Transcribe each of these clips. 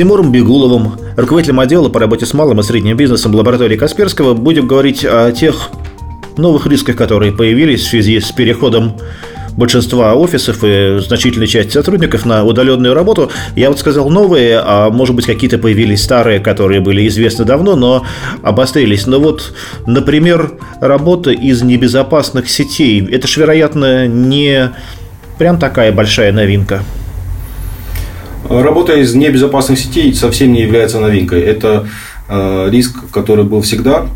Тимуром Бегуловым, руководителем отдела по работе с малым и средним бизнесом лаборатории Касперского, будем говорить о тех новых рисках, которые появились в связи с переходом большинства офисов и значительной части сотрудников на удаленную работу. Я вот сказал новые, а может быть какие-то появились старые, которые были известны давно, но обострились. Но вот, например, работа из небезопасных сетей. Это же, вероятно, не прям такая большая новинка. Работа из небезопасных сетей совсем не является новинкой. Это э, риск, который был всегда.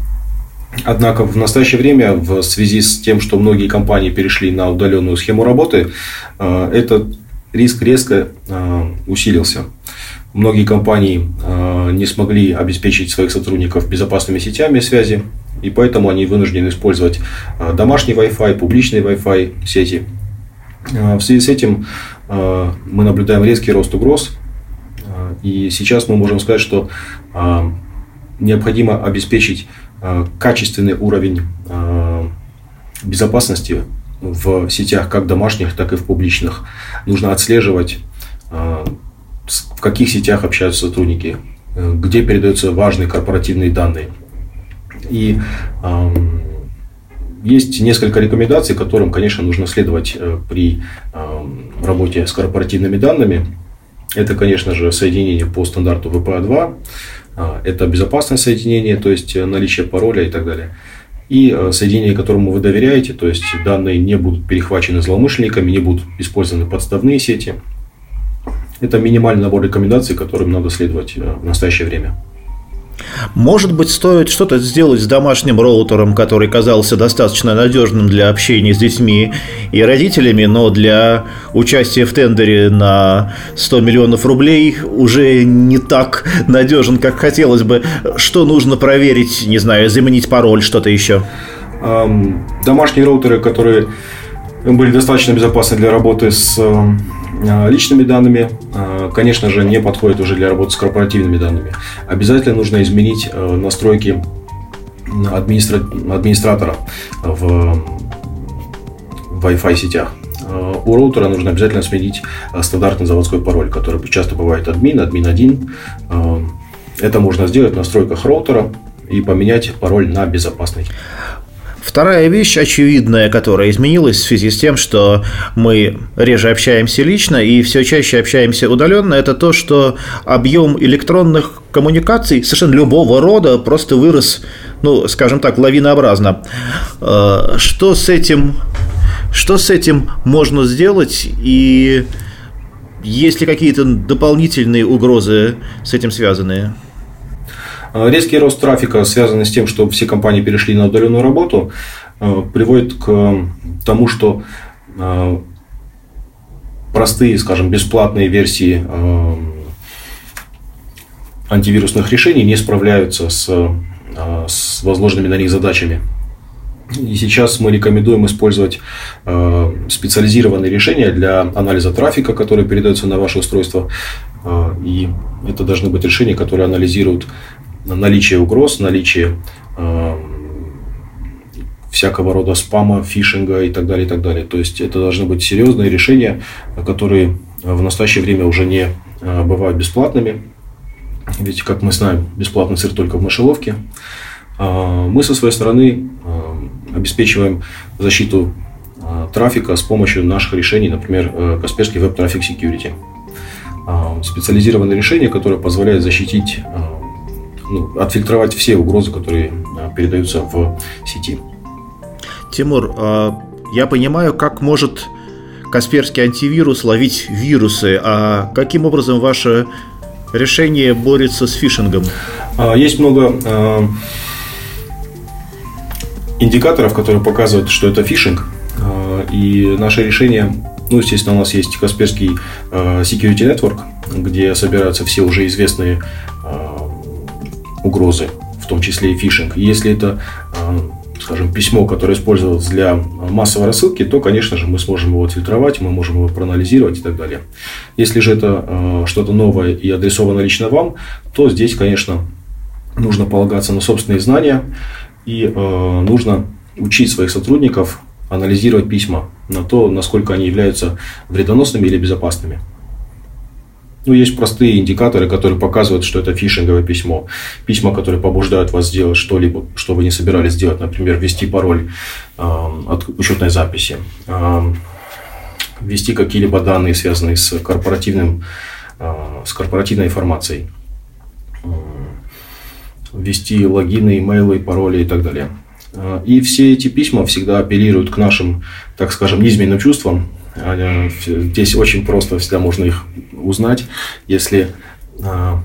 Однако в настоящее время, в связи с тем, что многие компании перешли на удаленную схему работы, э, этот риск резко э, усилился. Многие компании не смогли обеспечить своих сотрудников безопасными сетями связи, и поэтому они вынуждены использовать домашний Wi-Fi, публичный Wi-Fi сети. В связи с этим мы наблюдаем резкий рост угроз, и сейчас мы можем сказать, что необходимо обеспечить Э, качественный уровень э, безопасности в сетях, как домашних, так и в публичных. Нужно отслеживать, э, в каких сетях общаются сотрудники, где передаются важные корпоративные данные. И эм, есть несколько рекомендаций, которым, конечно, нужно следовать при эм, работе с корпоративными данными. Это, конечно же, соединение по стандарту VPA2, а, это безопасное соединение, то есть э, наличие пароля и так далее. И э, соединение, которому вы доверяете, то есть данные не будут перехвачены злоумышленниками, не будут использованы подставные сети. Это минимальный набор рекомендаций, которым надо следовать э, в настоящее время. Может быть, стоит что-то сделать с домашним роутером, который казался достаточно надежным для общения с детьми и родителями, но для участия в тендере на 100 миллионов рублей уже не так надежен, как хотелось бы. Что нужно проверить, не знаю, заменить пароль, что-то еще? Домашние роутеры, которые были достаточно безопасны для работы с Э, личными данными, э, конечно же, не подходит уже для работы с корпоративными данными. Обязательно нужно изменить э, настройки администра... администратора в Wi-Fi сетях. У роутера нужно обязательно сменить стандартный заводской пароль, который часто бывает админ, админ 1. Это можно сделать в настройках роутера и поменять пароль на безопасный. Вторая вещь очевидная, которая изменилась в связи с тем, что мы реже общаемся лично и все чаще общаемся удаленно, это то, что объем электронных коммуникаций совершенно любого рода просто вырос, ну, скажем так, лавинообразно. Э, что с этим, что с этим можно сделать и есть ли какие-то дополнительные угрозы с этим связанные? Э, резкий рост трафика, связанный с тем, что все компании перешли на удаленную работу, э, приводит к тому, что э, простые, скажем, бесплатные версии антивирусных решений не справляются с, с возложенными на них задачами. И сейчас мы рекомендуем использовать специализированные решения для анализа трафика, который передается на ваше устройство. И это должны быть решения, которые анализируют наличие угроз, наличие э, всякого рода спама, фишинга и так далее, и так далее. То есть это должны быть серьезные решения, которые в настоящее время уже не э, бывают бесплатными. Ведь, как мы знаем, бесплатный сыр только в мышеловке. Э, мы со своей стороны э, обеспечиваем защиту э, трафика с помощью наших решений, например, э, Касперский Web Traffic Security. Э, специализированное решение, которое позволяет защитить ну, отфильтровать все угрозы, которые а, передаются в сети. Тимур, а, я понимаю, как может Касперский антивирус ловить вирусы, а каким образом ваше решение борется с фишингом? А, есть много индикаторов, которые показывают, что это фишинг. И наше решение, ну, естественно, у нас есть Касперский Security Network, где собираются все уже известные угрозы, в том числе и фишинг. Если это, а, скажем, письмо, которое использовалось для массовой рассылки, то, конечно же, мы сможем его отфильтровать, мы можем его проанализировать и так далее. Если же это а, что-то новое и адресовано лично вам, то здесь, конечно, нужно полагаться на собственные знания и а, нужно учить своих сотрудников анализировать письма на то, насколько они являются вредоносными или безопасными. Ну, есть простые индикаторы, которые показывают, что это фишинговое письмо. Письма, которые побуждают вас сделать что-либо, что вы не собирались сделать. Например, ввести пароль э, от учетной записи. Э, ввести какие-либо данные, связанные с, корпоративным, э, с корпоративной информацией. Э, ввести логины, имейлы, пароли и так далее. Э, и все эти письма всегда апеллируют к нашим, так скажем, низменным чувствам, Здесь очень просто всегда можно их узнать, если а,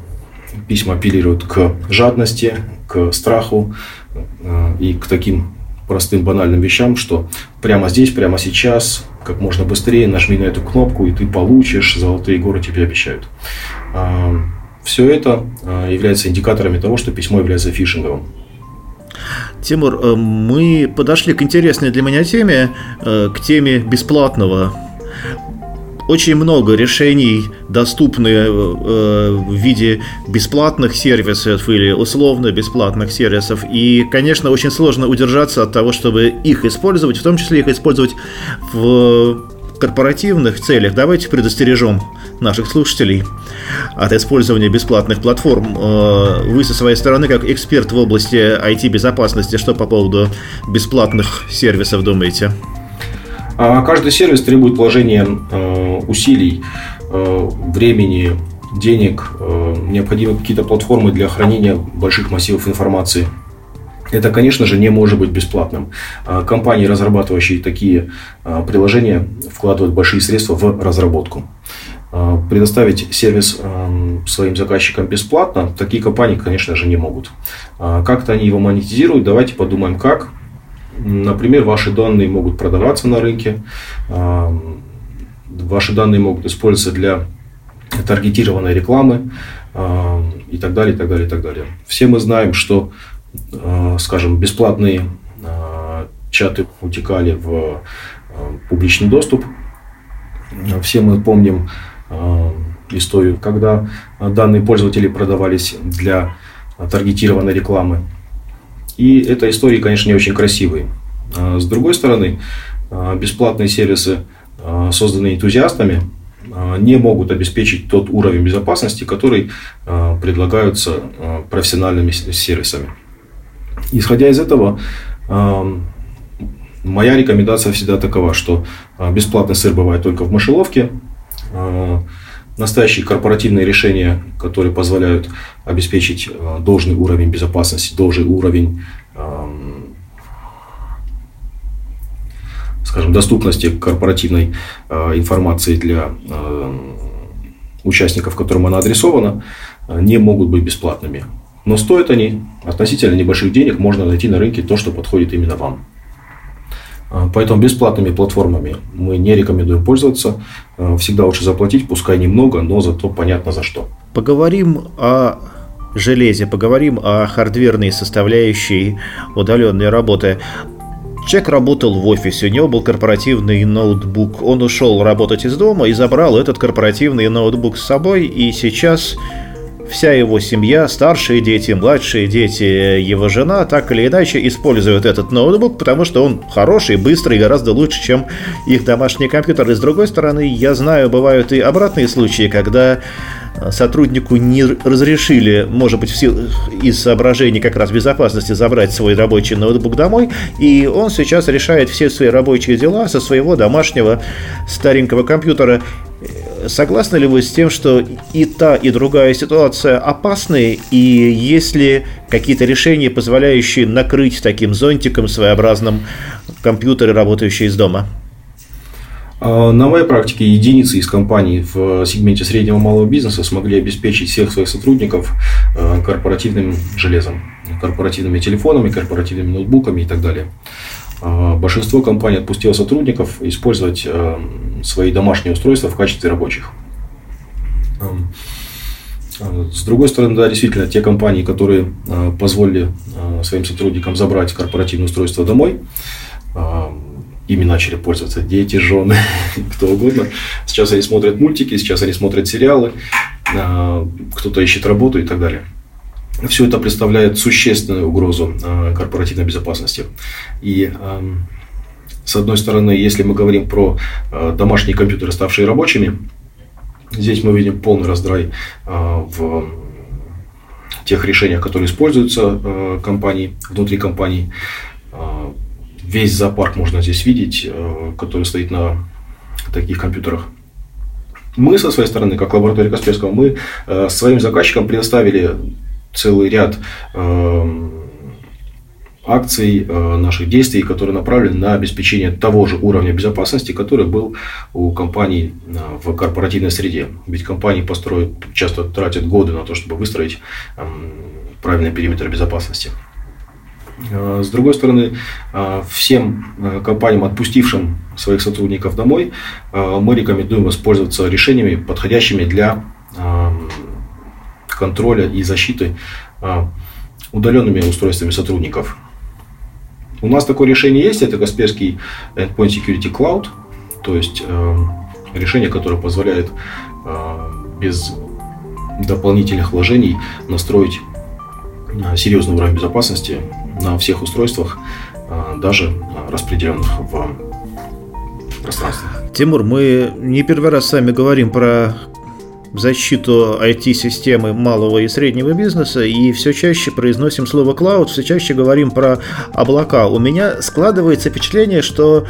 письма апеллируют к жадности, к страху а, и к таким простым банальным вещам, что прямо здесь, прямо сейчас, как можно быстрее нажми на эту кнопку, и ты получишь золотые горы тебе обещают. А, Все это является индикаторами того, что письмо является фишинговым. Тимур, э, мы подошли к интересной для меня теме, э, к теме бесплатного очень много решений доступны э, в виде бесплатных сервисов или условно бесплатных сервисов. И, конечно, очень сложно удержаться от того, чтобы их использовать, в том числе их использовать в корпоративных целях. Давайте предостережем наших слушателей от использования бесплатных платформ. Э, вы со своей стороны, как эксперт в области IT-безопасности, что по поводу бесплатных сервисов думаете? А каждый сервис требует вложения э, усилий, э, времени, денег. Необходимы какие-то платформы для хранения больших массивов информации. Это, конечно же, не может быть бесплатным. Компании, разрабатывающие такие приложения, вкладывают большие средства в разработку. Э, предоставить сервис своим заказчикам бесплатно, такие компании, конечно же, не могут. Как-то они его монетизируют, давайте подумаем, как. Например, ваши данные могут продаваться на рынке, ваши данные могут использоваться для таргетированной рекламы и так далее, и так далее, и так далее. Все мы знаем, что, скажем, бесплатные чаты утекали в публичный доступ. Все мы помним Э, историю, когда данные пользователей продавались для таргетированной рекламы. И эта история, конечно, не очень красивые. С другой стороны, э, бесплатные сервисы, э, созданные энтузиастами, не могут обеспечить тот уровень безопасности, который предлагаются профессиональными сервисами. Исходя из этого, моя рекомендация всегда такова, что бесплатный сыр бывает только в мышеловке, Э, настоящие корпоративные решения, которые позволяют обеспечить э, должный уровень безопасности, должный уровень скажем, доступности корпоративной информации для участников, которым она адресована, не могут быть бесплатными. Но стоят они относительно небольших денег, можно найти на рынке то, что подходит именно вам. А, поэтому бесплатными платформами мы не рекомендуем пользоваться. А, всегда лучше заплатить, пускай немного, но зато понятно за что. Поговорим о железе, поговорим о хардверной составляющей удаленной работы. Человек работал в офисе, у него был корпоративный ноутбук. Он ушел работать из дома и забрал этот корпоративный ноутбук с собой, и сейчас вся его семья, старшие дети, младшие дети, его жена, так или иначе используют этот ноутбук, потому что он хороший, быстрый, гораздо лучше, чем их домашний компьютер. И с другой стороны, я знаю, бывают и обратные случаи, когда сотруднику не разрешили, может быть, из соображений как раз безопасности забрать свой рабочий ноутбук домой, и он сейчас решает все свои рабочие дела со своего домашнего старенького компьютера. Согласны ли вы с тем, что и та, и другая ситуация опасны, и есть ли какие-то решения, позволяющие накрыть таким зонтиком своеобразным компьютеры, работающие из дома? А, на моей практике единицы из компаний в сегменте среднего и малого бизнеса смогли обеспечить всех своих сотрудников а, корпоративным железом, корпоративными телефонами, корпоративными ноутбуками и так далее. А, большинство компаний отпустило сотрудников использовать свои домашние устройства в качестве рабочих. С другой стороны, да, действительно, те компании, которые позволили своим сотрудникам забрать корпоративное устройство домой, ими начали пользоваться дети, жены, кто угодно. Сейчас они смотрят мультики, сейчас они смотрят сериалы, а, кто-то ищет работу и так далее. Все это представляет существенную угрозу а, корпоративной безопасности. И с одной стороны, если мы говорим про домашние компьютеры, ставшие рабочими, Здесь мы видим полный раздрай в тех решениях, которые используются компанией, внутри компании. Весь зоопарк можно здесь видеть, который стоит на таких компьютерах. Мы со своей стороны, как лаборатория Касперского, мы своим заказчикам предоставили целый ряд акций, э, наших действий, которые направлены на обеспечение того же уровня безопасности, который был у компаний э, в корпоративной среде. Ведь компании построят, часто тратят годы на то, чтобы выстроить эм, правильный периметр безопасности. Э, с другой стороны, всем компаниям, отпустившим своих сотрудников домой, мы рекомендуем воспользоваться решениями, подходящими для эм, контроля и защиты удаленными устройствами сотрудников. У нас такое решение есть, это Касперский Endpoint Security Cloud, то есть э, решение, которое позволяет э, без дополнительных вложений настроить серьезный уровень безопасности на всех устройствах, даже распределенных в пространстве. Тимур, мы не первый раз с вами говорим про защиту IT-системы малого и среднего бизнеса, и все чаще произносим слово «клауд», все чаще говорим про облака. У меня складывается впечатление, что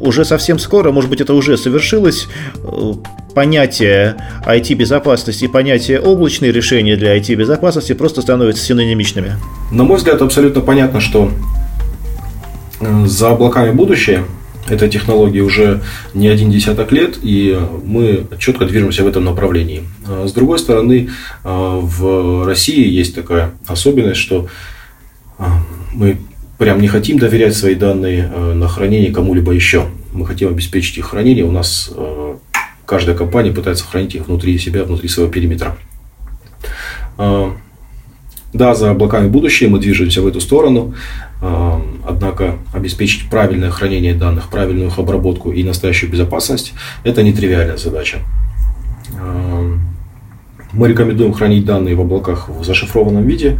уже совсем скоро, может быть, это уже совершилось, э, понятие IT-безопасности и понятие облачные решения для IT-безопасности просто становятся синонимичными. На мой взгляд, абсолютно понятно, что э, за облаками будущее – этой технологии уже не один десяток лет, и мы четко движемся в этом направлении. А с другой стороны, а, в России есть такая особенность, что а, мы прям не хотим доверять свои данные на хранение кому-либо еще. Мы хотим обеспечить их хранение. У нас каждая компания пытается хранить их внутри себя, внутри своего периметра. Да, за облаками будущее мы движемся в эту сторону. Однако обеспечить правильное хранение данных, правильную их обработку и настоящую безопасность – это нетривиальная задача. Мы рекомендуем хранить данные в облаках в зашифрованном виде,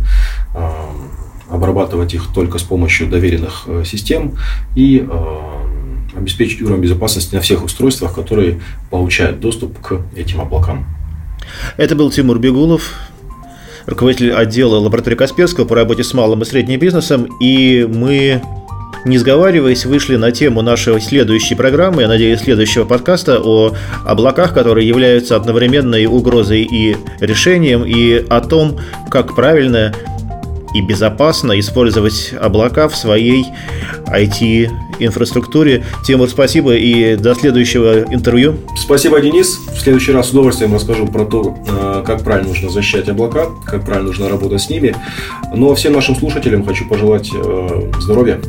обрабатывать их только с помощью доверенных э, систем и обеспечить уровень безопасности на всех устройствах, которые получают доступ к этим облакам. Это был Тимур Бегулов, руководитель отдела лаборатории Касперского по работе с малым и средним бизнесом, и мы не сговариваясь, вышли на тему нашей следующей программы, я надеюсь, следующего подкаста о облаках, которые являются одновременной угрозой и решением, и о том, как правильно и безопасно использовать облака в своей IT-инфраструктуре. Тимур, спасибо и до следующего интервью. Спасибо, Денис. В следующий раз с удовольствием расскажу про то, э, как правильно нужно защищать облака, как правильно нужно работать с ними. Но ну, а всем нашим слушателям хочу пожелать э, здоровья,